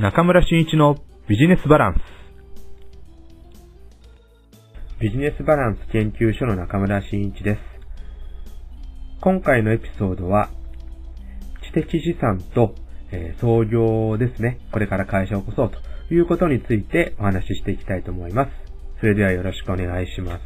中村俊一のビジネスバランス。ビジネスバランス研究所の中村俊一です。今回のエピソードは、知的資産と、えー、創業ですね。これから会社を起こそうということについてお話ししていきたいと思います。それではよろしくお願いします。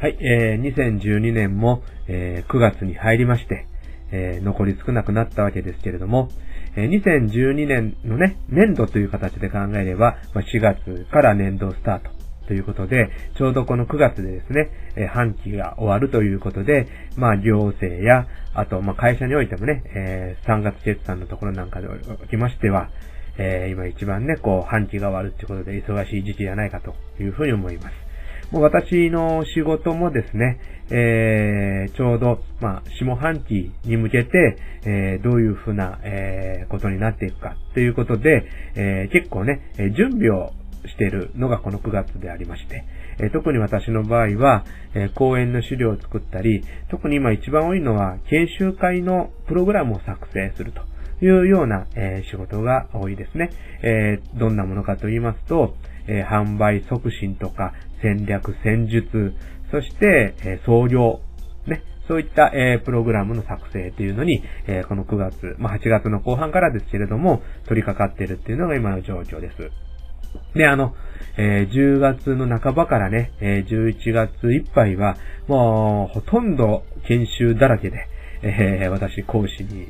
はい、えー、2012年も、えー、9月に入りまして、えー、残り少なくなったわけですけれども、2012年のね、年度という形で考えれば、4月から年度スタートということで、ちょうどこの9月でですね、え、半期が終わるということで、まあ、行政や、あと、まあ、会社においてもね、え、3月決算のところなんかでおきましては、え、今一番ね、こう、半期が終わるっていうことで忙しい時期じゃないかというふうに思います。もう私の仕事もですね、えー、ちょうど、まあ、下半期に向けて、えー、どういうふうな、えー、ことになっていくかということで、えー、結構ね、準備をしているのがこの9月でありまして、え特に私の場合は、え講演の資料を作ったり、特に今一番多いのは研修会のプログラムを作成するというような、え仕事が多いですね。えどんなものかと言いますと、え販売促進とか戦略、戦術、そして、え創業、ね、そういった、えプログラムの作成というのに、えこの9月、まあ、8月の後半からですけれども、取り掛かっているっていうのが今の状況です。で、あの、えー、10月の半ばからね、えー、11月いっぱいは、もう、ほとんど研修だらけで、え、私講師に、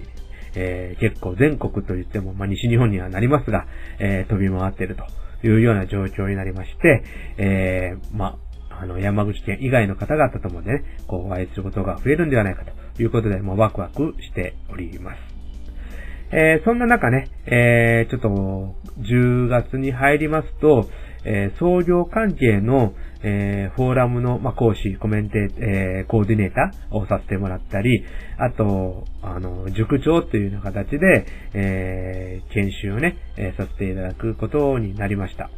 え、結構全国と言っても、まあ、西日本にはなりますが、え、飛び回ってるというような状況になりまして、えー、まあ、あの、山口県以外の方々ともね、こう、お会いすることが増えるんではないかということで、もうワクワクしております。えー、そんな中ね、えー、ちょっと、10月に入りますと、えー、創業関係の、えー、フォーラムの、まあ、講師、コメンテー、えー、コーディネーターをさせてもらったり、あと、あの、塾長というような形で、えー、研修をね、えー、させていただくことになりました。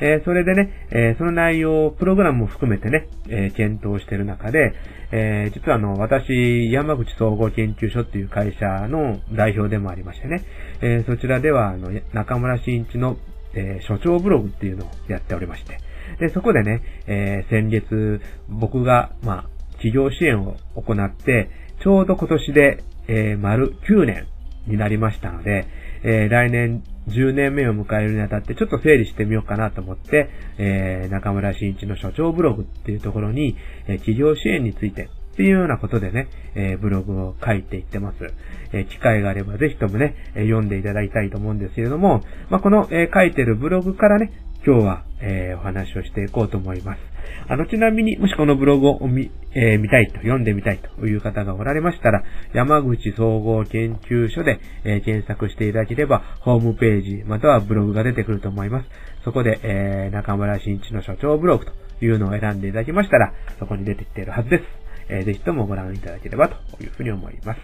えー、それでね、えー、その内容、プログラムも含めてね、えー、検討している中で、えー、実はあの、私、山口総合研究所っていう会社の代表でもありましてね、えー、そちらでは、あの、中村新一のえー、所長ブログっていうのをやっておりまして、で、そこでね、えー、先月、僕が、まあ、企業支援を行って、ちょうど今年で、えー、丸9年になりましたので、えー、来年10年目を迎えるにあたってちょっと整理してみようかなと思って、えー、中村新一の所長ブログっていうところに、えー、企業支援についてっていうようなことでね、えー、ブログを書いていってます。えー、機会があればぜひともね、え、読んでいただきたいと思うんですけれども、まあ、この、え書いてるブログからね、今日は、えお話をしていこうと思います。あの、ちなみに、もしこのブログを見、え見たいと、読んでみたいという方がおられましたら、山口総合研究所で、え検索していただければ、ホームページ、またはブログが出てくると思います。そこで、え中村新一の所長ブログというのを選んでいただきましたら、そこに出てきているはずです。えー、ぜひともご覧いただければというふうに思います。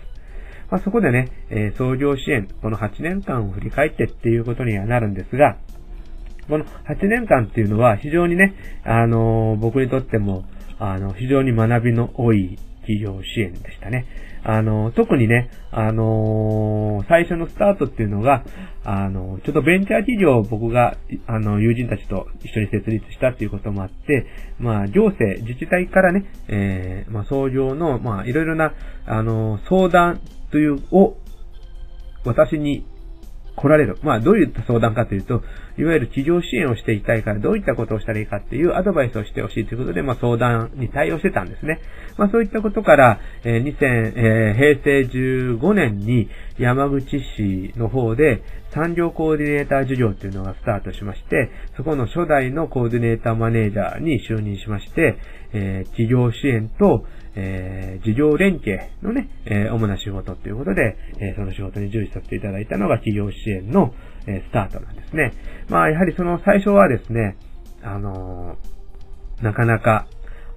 まあ、そこでね、えー、創業支援、この8年間を振り返ってっていうことにはなるんですが、この8年間っていうのは非常にね、あのー、僕にとっても、あの、非常に学びの多い企業支援でしたね。あの、特にね、あのー、最初のスタートっていうのが、あの、ちょっとベンチャー企業を僕が、あの、友人たちと一緒に設立したっていうこともあって、まあ、行政、自治体からね、えー、まあ、創業の、まあ、いろいろな、あの、相談という、を、私に来られる。まあ、どういった相談かというと、いわゆる企業支援をしていきたいからどういったことをしたらいいかっていうアドバイスをしてほしいということで、まあ、相談に対応してたんですね。まあ、そういったことから、えー、2000、えー、平成15年に山口市の方で産業コーディネーター事業っていうのがスタートしまして、そこの初代のコーディネーターマネージャーに就任しまして、えー、企業支援と、えー、事業連携のね、えー、主な仕事ということで、えー、その仕事に従事させていただいたのが企業支援の、えスタートなんですね。まあ、やはりその最初はですね、あのなかなか、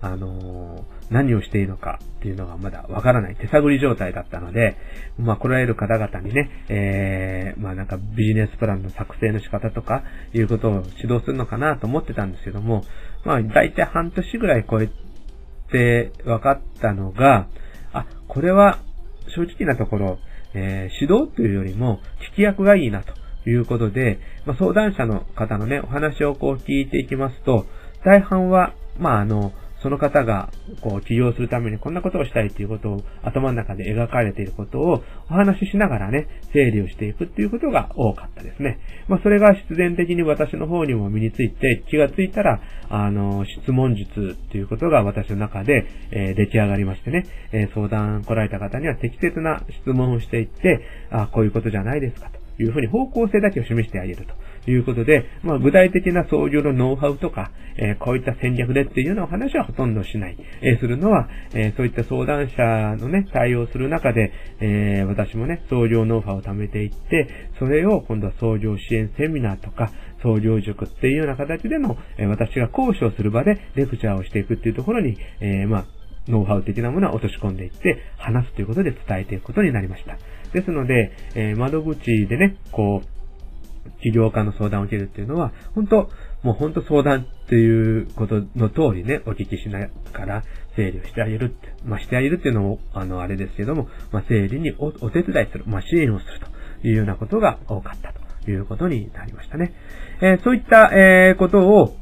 あの何をしていいのかっていうのがまだわからない手探り状態だったので、まあ来られる方々にね、えー、まあなんかビジネスプランの作成の仕方とかいうことを指導するのかなと思ってたんですけども、まあ大体半年ぐらい超えて分かったのが、あ、これは正直なところ、えー、指導というよりも聞き役がいいなということで、まあ、相談者の方のね、お話をこう聞いていきますと、大半は、まあ、あの、その方が、こう、起業するためにこんなことをしたいということを頭の中で描かれていることをお話ししながらね、整理をしていくっていうことが多かったですね。まあ、それが必然的に私の方にも身について、気がついたら、あの、質問術っていうことが私の中で、えー、出来上がりましてね、えー、相談来られた方には適切な質問をしていって、あ、こういうことじゃないですかというふうに方向性だけを示してあげると。いうことで、まあ、具体的な創業のノウハウとか、えー、こういった戦略でっていうようなお話はほとんどしない。えー、するのは、えー、そういった相談者のね、対応する中で、え私もね、創業ノウハウを貯めていって、それを今度は創業支援セミナーとか、創業塾っていうような形での、え私が講師をする場でレクチャーをしていくっていうところに、えまあ、ノウハウ的なものは落とし込んでいって、話すということで伝えていくことになりました。ですので、え窓口でね、こう、起業家の相談を受けるっていうのは、本当もう本当相談っていうことの通りね、お聞きしながら整理をしてあげるって、まあしてあげるっていうのも、あの、あれですけども、まあ整理におお手伝いする、まあ支援をするというようなことが多かったということになりましたね。えー、そういった、えー、ことを、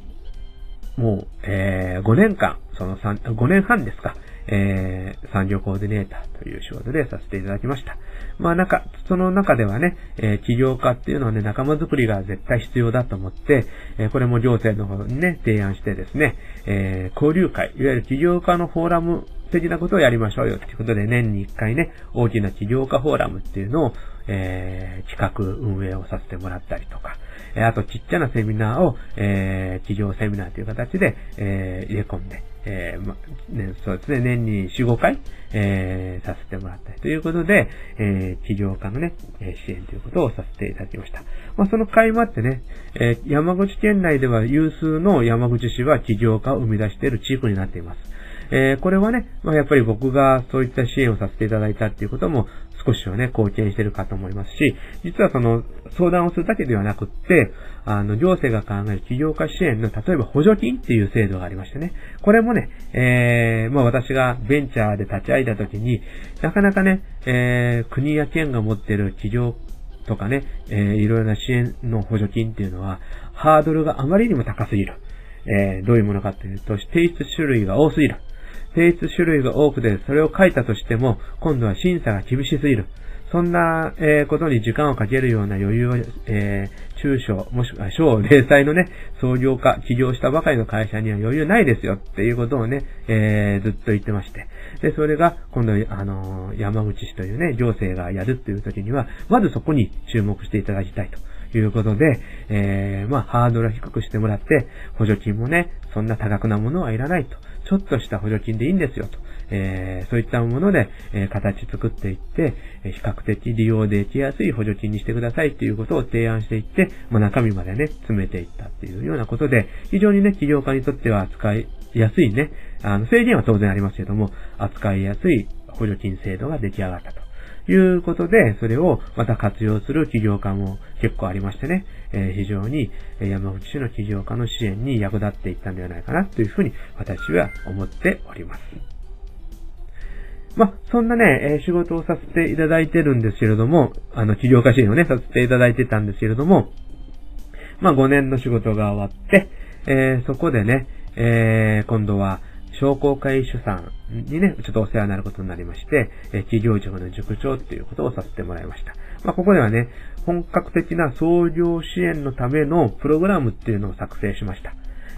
もう、えー、5年間、その3、5年半ですか、えー、産業コーディネーターという仕事でさせていただきました。まあなんか、その中ではね、えー、起業家っていうのはね、仲間づくりが絶対必要だと思って、えー、これも行政の方にね、提案してですね、えー、交流会、いわゆる起業家のフォーラム的なことをやりましょうよっていうことで、年に1回ね、大きな起業家フォーラムっていうのを、えー、企画運営をさせてもらったりとか、えあとちっちゃなセミナーを、えー、起業セミナーという形で、え、入れ込んで、えー、ま、ね、そうですね、年に4、5回、えー、させてもらったりということで、えー、起業家のね、支援ということをさせていただきました。まあ、その会もあってね、えー、山口県内では有数の山口市は起業家を生み出している地域になっています。えー、これはね、まあ、やっぱり僕がそういった支援をさせていただいたっていうことも少しはね、貢献してるかと思いますし、実はその相談をするだけではなくって、あの、行政が考える起業家支援の、例えば補助金っていう制度がありましてね、これもね、えー、まあ私がベンチャーで立ち上げた時に、なかなかね、えー、国や県が持ってる起業とかね、えー、いろいろな支援の補助金っていうのは、ハードルがあまりにも高すぎる。えー、どういうものかというと、提出種類が多すぎる。提出種類が多くて、それを書いたとしても、今度は審査が厳しすぎる。そんな、えー、ことに時間をかけるような余裕は、えー、中小、もしくは小零細のね、創業家、起業したばかりの会社には余裕ないですよっていうことをね、えー、ずっと言ってまして。で、それが、今度、あの、山口市というね、行政がやるっていう時には、まずそこに注目していただきたいと。いうことで、えー、まあ、ハードルを低くしてもらって、補助金もね、そんな多額なものはいらないと。ちょっとした補助金でいいんですよと。えー、そういったもので、えー、形作っていって、え比較的利用できやすい補助金にしてくださいっていうことを提案していって、まあ、中身までね、詰めていったっていうようなことで、非常にね、企業家にとっては扱いやすいね、あの、制限は当然ありますけども、扱いやすい補助金制度が出来上がったと。いうことで、それをまた活用する企業家も結構ありましてね、えー、非常に山口市の企業家の支援に役立っていったんではないかなというふうに私は思っております。まあ、そんなね、えー、仕事をさせていただいてるんですけれども、あの、起業家支援をね、させていただいてたんですけれども、まあ、5年の仕事が終わって、えー、そこでね、えー、今度は、商工会主さんにね、ちょっとお世話になることになりまして、え企業塾の塾長っていうことをさせてもらいました。まあ、ここではね、本格的な創業支援のためのプログラムっていうのを作成しました。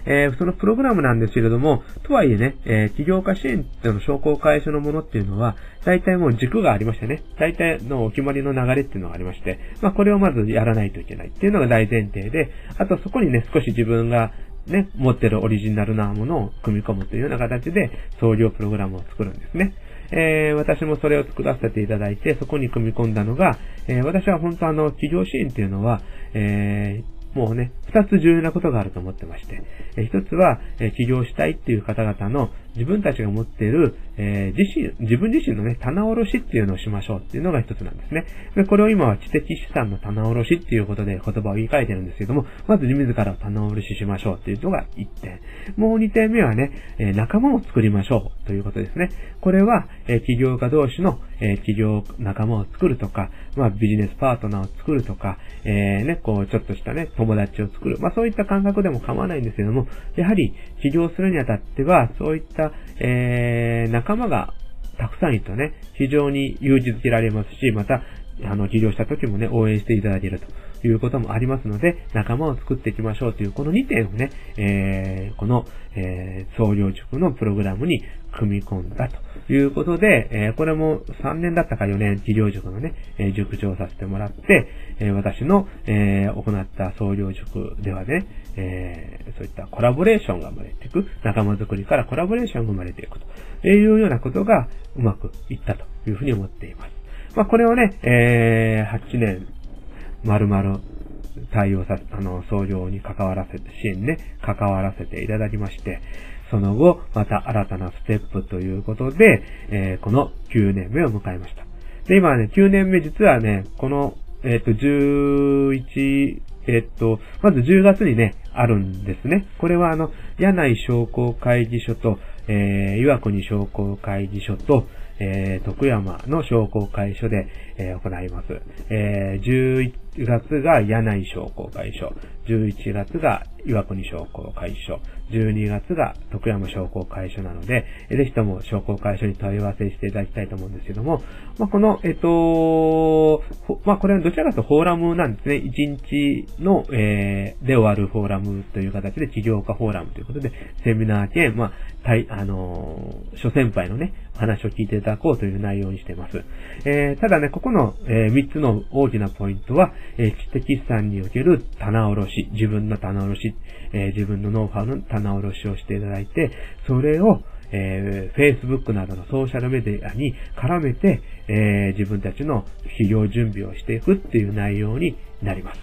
えー、そのプログラムなんですけれども、とはいえね、えー、起業家支援っていうの商工会社のものっていうのは、大体もう軸がありましてね、大体のお決まりの流れっていうのがありまして、まあこれをまずやらないといけないっていうのが大前提で、あとそこにね、少し自分がね、持ってるオリジナルなものを組み込むというような形で、創業プログラムを作るんですね。えー、私もそれを作らせていただいて、そこに組み込んだのが、えー、私は本当あの、企業支援っていうのは、えー、もうね、二つ重要なことがあると思ってまして、一つは、え起業したいっていう方々の自分たちが持っている、えー、自身、自分自身のね、棚卸しっていうのをしましょうっていうのが一つなんですね。で、これを今は知的資産の棚卸しっていうことで言葉を言い換えてるんですけども、まず自らを棚卸ししましょうっていうのが一点。もう二点目はね、えー、仲間を作りましょうということですね。これは、えー、起業家同士の、えー、起業仲間を作るとか、まあビジネスパートナーを作るとか、え、ね、こう、ちょっとしたね、友達を作る。まあそういった感覚でも構わないんですけども、やはり起業するにあたっては、そういった、えー、仲間がたくさんいるとね、非常に勇気づけられますし、また、あの、治療した時もね、応援していただけると。いうこともありますので、仲間を作っていきましょうという、この2点をね、えー、この、えー、創業塾のプログラムに組み込んだということで、えー、これも3年だったか4年、起業塾のね、えー、塾長させてもらって、えー、私の、えー、行った創業塾ではね、えー、そういったコラボレーションが生まれていく、仲間づくりからコラボレーションが生まれていくというようなことがうまくいったというふうに思っています。まあ、これをね、えー、8年、丸々対応さ、あの、創業に関わらせて、支援ね、関わらせていただきまして、その後、また新たなステップということで、えー、この9年目を迎えました。で、今ね、9年目実はね、この、えっ、ー、と、11、えっ、ー、と、まず10月にね、あるんですね。これはあの、柳井商工会議所と、えー、岩国商工会議所と、えー、徳山の商工会所で、えー、行います。えー、11月が柳井商工会所、11月が岩国商工会所、12月が徳山商工会所なので、ぜひとも商工会所に問い合わせしていただきたいと思うんですけども、まあ、この、えっと、まあ、これはどちらかというとフォーラムなんですね。1日の、えー、で終わるフォーラムという形で起業家フォーラムということで、セミナー兼、まあ、対、あのー、諸先輩のね、話を聞いていただこうという内容にしています。えー、ただね、ここの、えー、3つの大きなポイントは、えー、知的資産における棚卸し、自分の棚卸し、えー、自分のノウハウの棚卸しをしていただいて、それを、えー、Facebook などのソーシャルメディアに絡めて、えー、自分たちの企業準備をしていくっていう内容になります。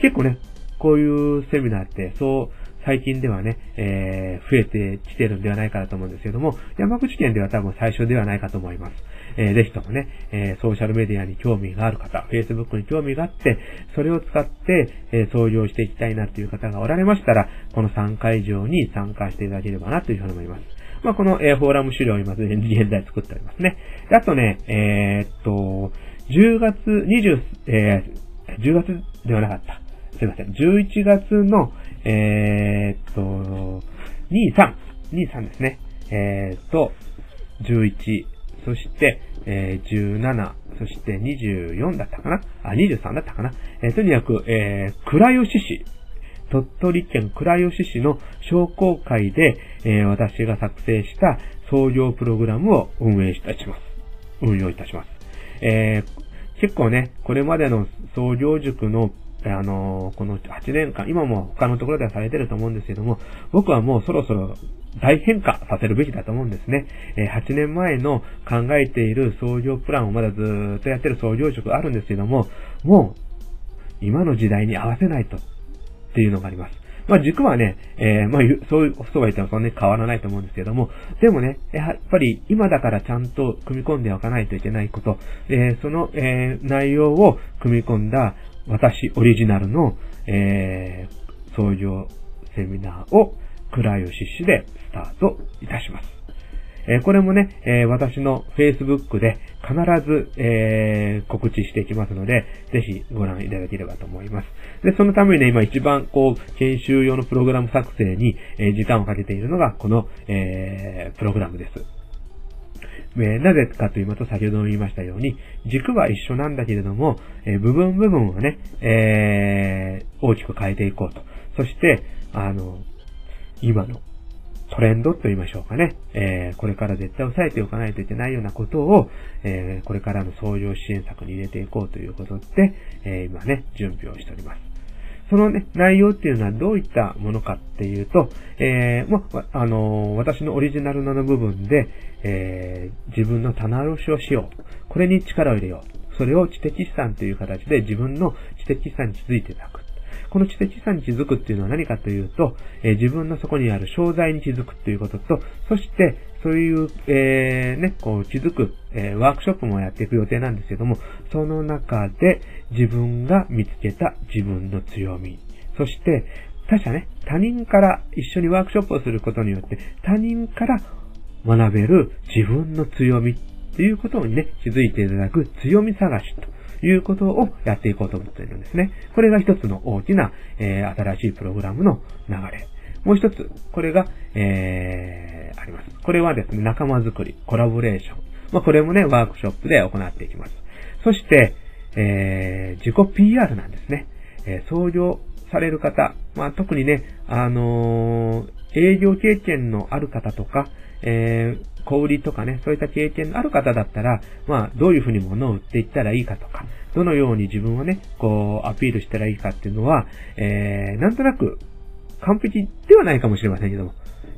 結構ね、こういうセミナーって、そう、最近ではね、えー、増えてきてるんではないかなと思うんですけども、山口県では多分最初ではないかと思います。えー、ぜひともね、えー、ソーシャルメディアに興味がある方、Facebook に興味があって、それを使って、えー、創業していきたいなという方がおられましたら、この3会場に参加していただければなというふうに思います。まあ、この、えー、フォーラム資料を今、現在作っておりますね。であとね、え、っと、10月20、えー、10月ではなかった。すいません。11月の、えー、っと、23、23ですね。えー、っと、11、そして、えー、17、そして24だったかな？あ、23だったかな？えー、とにかく、えー、倉吉市、鳥取県倉吉市の商工会で、えー、私が作成した創業プログラムを運営いたします。運用いたします。えー、結構ね、これまでの創業塾のあのこの8年間、今も他のところではされてると思うんですけども、僕はもうそろそろ大変化させるべきだと思うんですね。え8年前の考えている創業プランをまだずっとやってる創業職あるんですけども、もう今の時代に合わせないとっていうのがあります。まあ軸はね、えー、まあそういう人がいてもそんなに変わらないと思うんですけども、でもね、やっぱり今だからちゃんと組み込んでおかないといけないこと、えー、その、えー、内容を組み込んだ私オリジナルの、えー、創業セミナーを倉吉市でスタートいたします。えー、これもね、えー、私の Facebook で必ず、えー、告知していきますので、ぜひご覧いただければと思います。で、そのためにね、今一番こう、研修用のプログラム作成に、え時間をかけているのが、この、えプログラムです。えなぜかと言いますと、先ほども言いましたように、軸は一緒なんだけれども、え部分部分をね、えー、大きく変えていこうと。そして、あの、今のトレンドと言いましょうかね。えー、これから絶対抑えておかないといけないようなことを、えー、これからの創業支援策に入れていこうということで、えー、今ね、準備をしております。そのね、内容っていうのはどういったものかっていうと、えー、ま、あのー、私のオリジナルの部分で、えー、自分の棚卸しをしよう。これに力を入れよう。それを知的資産という形で自分の知的資産に気づいていただく。この知的資産に気づくっていうのは何かというと、えー、自分のそこにある商材に気づくっていうことと、そして、そういう、えー、ね、こう、気づく、えー、ワークショップもやっていく予定なんですけども、その中で自分が見つけた自分の強み、そして、他者ね、他人から一緒にワークショップをすることによって、他人から学べる自分の強みっていうことにね、気づいていただく強み探しと。いうことをやっていこうと思っているんですね。これが一つの大きな、えー、新しいプログラムの流れ。もう一つ、これが、えー、あります。これはですね、仲間づくり、コラボレーション。まあ、これもね、ワークショップで行っていきます。そして、えー、自己 PR なんですね。えー、創業される方、まあ、特にね、あのー、営業経験のある方とか、えー、小売りとかね、そういった経験のある方だったら、まあ、どういうふうに物を売っていったらいいかとか、どのように自分をね、こう、アピールしたらいいかっていうのは、えー、なんとなく、完璧ではないかもしれませんけども、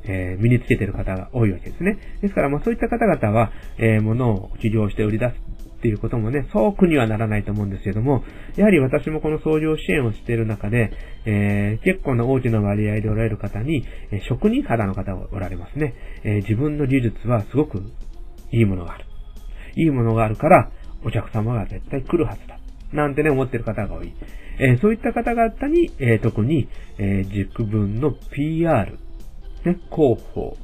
えー、身につけてる方が多いわけですね。ですから、まあそういった方々は、えー、物を起業して売り出すっていうこともね、そう苦にはならないと思うんですけども、やはり私もこの創業支援をしている中で、えー、結構な大きな割合でおられる方に、え、職人肌の方がおられますね。え、自分の技術はすごくいいものがある。いいものがあるから、お客様が絶対来るはずだ。なんてね、思ってる方が多い。えー、そういった方々に、えー、特に、えー、軸分の PR、ね、広報、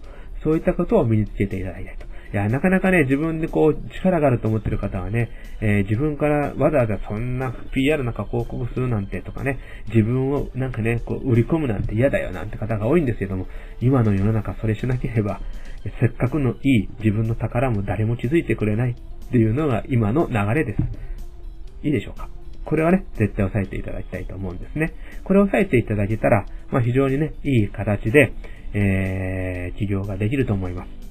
そういったことを身につけていただきたいと。いや、なかなかね、自分でこう、力があると思ってる方はね、えー、自分からわざわざそんな PR なんか広告するなんてとかね、自分をなんかね、こう、売り込むなんて嫌だよなんて方が多いんですけども、今の世の中それしなければ、せっかくのいい自分の宝も誰も気づいてくれないっていうのが今の流れです。いいでしょうかこれはね、絶対押さえていただきたいと思うんですね。これを押さえていただけたら、まあ非常にね、いい形で、えー、起業ができると思います。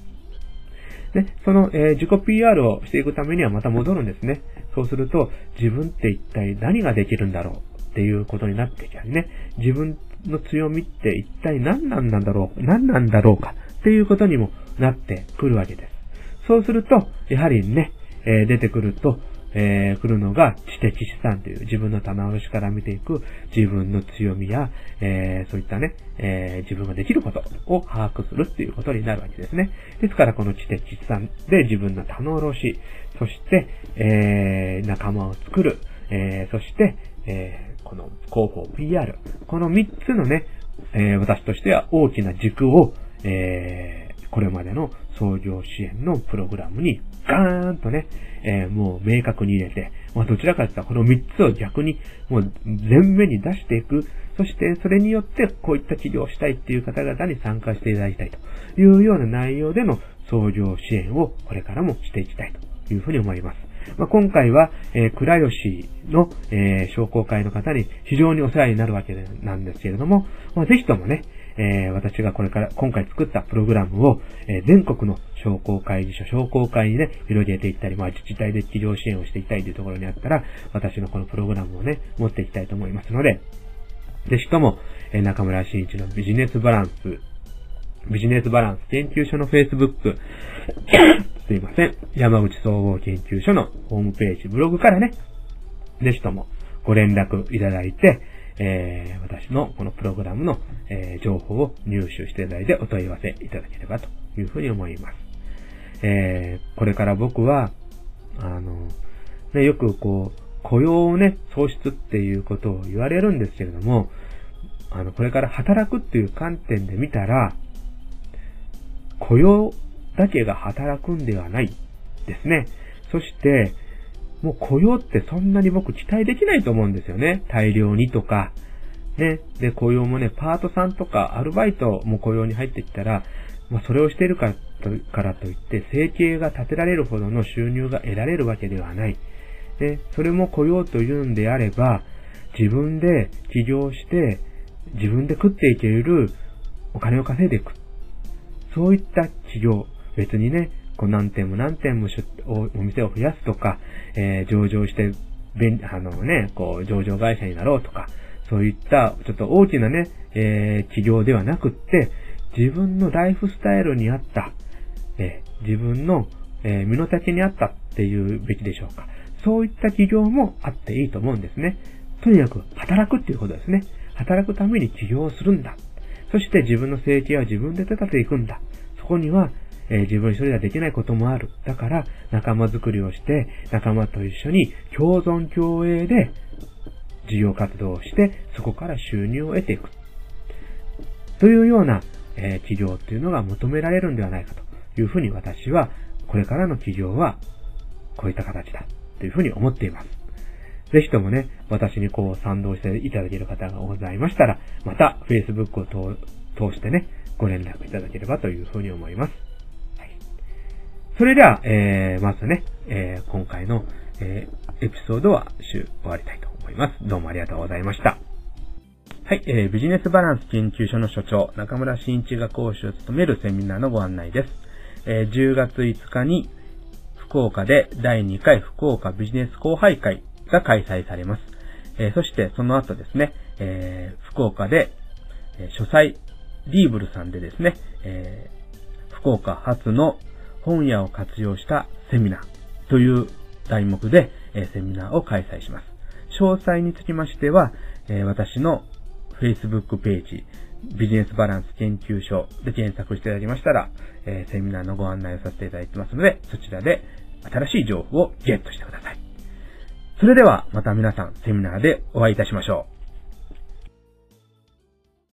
で、その、えー、自己 PR をしていくためにはまた戻るんですね。そうすると、自分って一体何ができるんだろうっていうことになってきたりね。自分の強みって一体何なんだろう、何なんだろうかっていうことにもなってくるわけです。そうすると、やはりね、えー、出てくると、えー、来るのが知的資産という自分の棚卸しから見ていく自分の強みや、えー、そういったね、えー、自分ができることを把握するっていうことになるわけですね。ですからこの知的資産で自分の棚卸し、そして、えー、仲間を作る、えー、そして、えー、この広報 PR、この3つのね、えー、私としては大きな軸を、えー、これまでの創業支援のプログラムにガーンとね、えー、もう明確に入れて、まあどちらかというとこの3つを逆にもう前面に出していく、そしてそれによってこういった治療をしたいっていう方々に参加していただきたいというような内容での創業支援をこれからもしていきたいというふうに思います。まあ、今回は、えー、倉吉の、えー、商工会の方に非常にお世話になるわけなんですけれども、まあ、ぜひともね、えー、私がこれから、今回作ったプログラムを、えー、全国の商工会議所、商工会にね、広げていったり、まあ自治体で企業支援をしていきたいというところにあったら、私のこのプログラムをね、持っていきたいと思いますので、ぜひとも、えー、中村慎一のビジネスバランス、ビジネスバランス研究所の Facebook、すいません、山口総合研究所のホームページ、ブログからね、ぜひともご連絡いただいて、えー、私のこのプログラムの、えー、情報を入手していただいてお問い合わせいただければというふうに思います。えー、これから僕は、あの、ね、よくこう、雇用をね、創出っていうことを言われるんですけれども、あの、これから働くっていう観点で見たら、雇用だけが働くんではないですね。そして、もう雇用ってそんなに僕期待できないと思うんですよね。大量にとか。ね。で、雇用もね、パートさんとかアルバイトも雇用に入ってきたら、まあ、それをしているからとからといって、生計が立てられるほどの収入が得られるわけではない。で、それも雇用というんであれば、自分で起業して、自分で食っていけるお金を稼いでいく。そういった起業。別にね、こう何店も何店もお店を増やすとか、えー、上場して、便、あのね、こう、上場会社になろうとか、そういったちょっと大きなね、えー、企業ではなくって、自分のライフスタイルに合った、えー、自分の、えー、身の丈に合ったっていうべきでしょうか。そういった企業もあっていいと思うんですね。とにかく働くっていうことですね。働くために起業するんだ。そして自分の生計は自分で立てていくんだ。そこには、えー、自分一人ではできないこともある。だから仲間づくりをして、仲間と一緒に共存共栄で事業活動をして、そこから収入を得ていく。というような、えー、企業っていうのが求められるんではないかというふうに私は、これからの企業は、こういった形だ、というふうに思っています。ぜひともね、私にこう賛同していただける方がございましたら、また Facebook を通してね、ご連絡いただければというふうに思います。それでは、えー、まずね、えー、今回の、えー、エピソードは終わりたいと思います。どうもありがとうございました。はい、えー、ビジネスバランス研究所の所長、中村慎一が講師を務めるセミナーのご案内です。えー、10月5日に福岡で第2回福岡ビジネス交配会が開催されます。えー、そしてその後ですね、えー、福岡で、えー、書斎リーブルさんでですね、えー、福岡初の本屋を活用したセミナーという題目で、え、セミナーを開催します。詳細につきましては、え、私の Facebook ページ、ビジネスバランス研究所で検索していただきましたら、え、セミナーのご案内をさせていただいてますので、そちらで新しい情報をゲットしてください。それではまた皆さんセミナーでお会いいたしましょう。